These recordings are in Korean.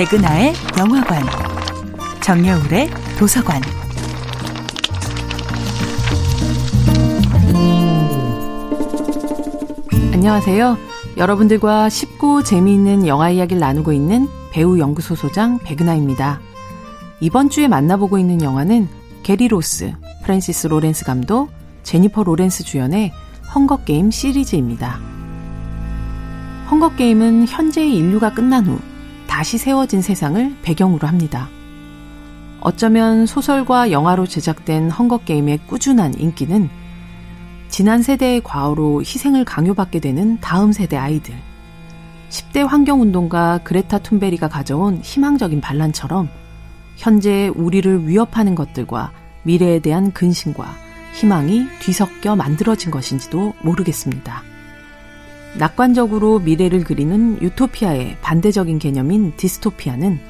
백은하의 영화관, 정여울의 도서관. 안녕하세요. 여러분들과 쉽고 재미있는 영화 이야기를 나누고 있는 배우 연구소 소장 백은하입니다. 이번 주에 만나보고 있는 영화는 게리 로스, 프랜시스 로렌스 감독, 제니퍼 로렌스 주연의 헝거게임 시리즈입니다. 헝거게임은 현재의 인류가 끝난 후 다시 세워진 세상을 배경으로 합니다. 어쩌면 소설과 영화로 제작된 헝거게임의 꾸준한 인기는 지난 세대의 과오로 희생을 강요받게 되는 다음 세대 아이들, 10대 환경운동가 그레타 툰베리가 가져온 희망적인 반란처럼 현재 우리를 위협하는 것들과 미래에 대한 근심과 희망이 뒤섞여 만들어진 것인지도 모르겠습니다. 낙관적으로 미래를 그리는 유토피아의 반대적인 개념인 디스토피아는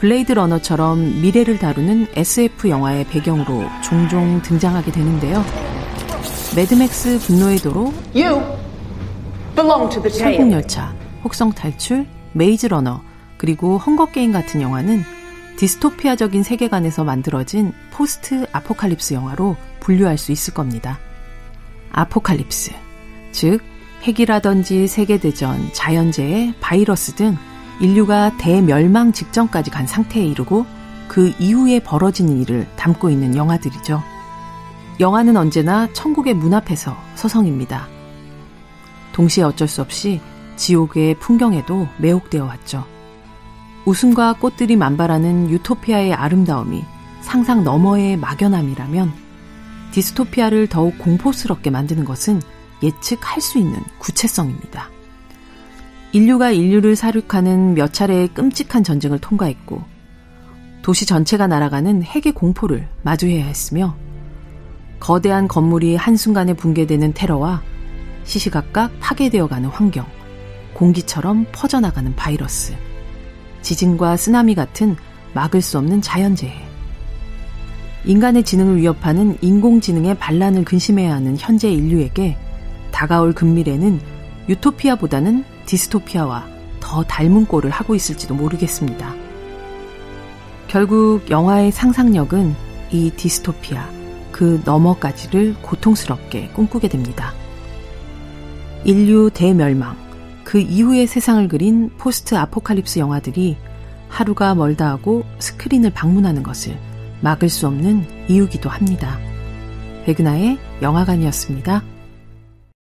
블레이드 러너처럼 미래를 다루는 SF 영화의 배경으로 종종 등장하게 되는데요. 매드맥스 분노의 도로, 설국열차, 혹성 탈출, 메이즈 러너, 그리고 헝거게임 같은 영화는 디스토피아적인 세계관에서 만들어진 post apocalypse 영화로 분류할 수 있을 겁니다. 아포칼립스, 즉 핵이라든지 세계대전, 자연재해, 바이러스 등 인류가 대멸망 직전까지 간 상태에 이르고 그 이후에 벌어지는 일을 담고 있는 영화들이죠. 영화는 언제나 천국의 문 앞에서 서성입니다. 동시에 어쩔 수 없이 지옥의 풍경에도 매혹되어 왔죠. 웃음과 꽃들이 만발하는 유토피아의 아름다움이 상상 너머의 막연함이라면 디스토피아를 더욱 공포스럽게 만드는 것은 예측할 수 있는 구체성입니다. 인류가 인류를 사륙하는 몇 차례의 끔찍한 전쟁을 통과했고 도시 전체가 날아가는 핵의 공포를 마주해야 했으며 거대한 건물이 한순간에 붕괴되는 테러와 시시각각 파괴되어가는 환경, 공기처럼 퍼져나가는 바이러스, 지진과 쓰나미 같은 막을 수 없는 자연재해, 인간의 지능을 위협하는 인공지능의 반란을 근심해야 하는 현재 인류에게 다가올 근미래는 유토피아보다는 디스토피아와 더 닮은 꼴을 하고 있을지도 모르겠습니다. 결국 영화의 상상력은 이 디스토피아, 그 너머까지를 고통스럽게 꿈꾸게 됩니다. 인류 대멸망, 그 이후의 세상을 그린 포스트 아포칼립스 영화들이 하루가 멀다 하고 스크린을 방문하는 것을 막을 수 없는 이유기도 합니다. 백은하의 영화관이었습니다.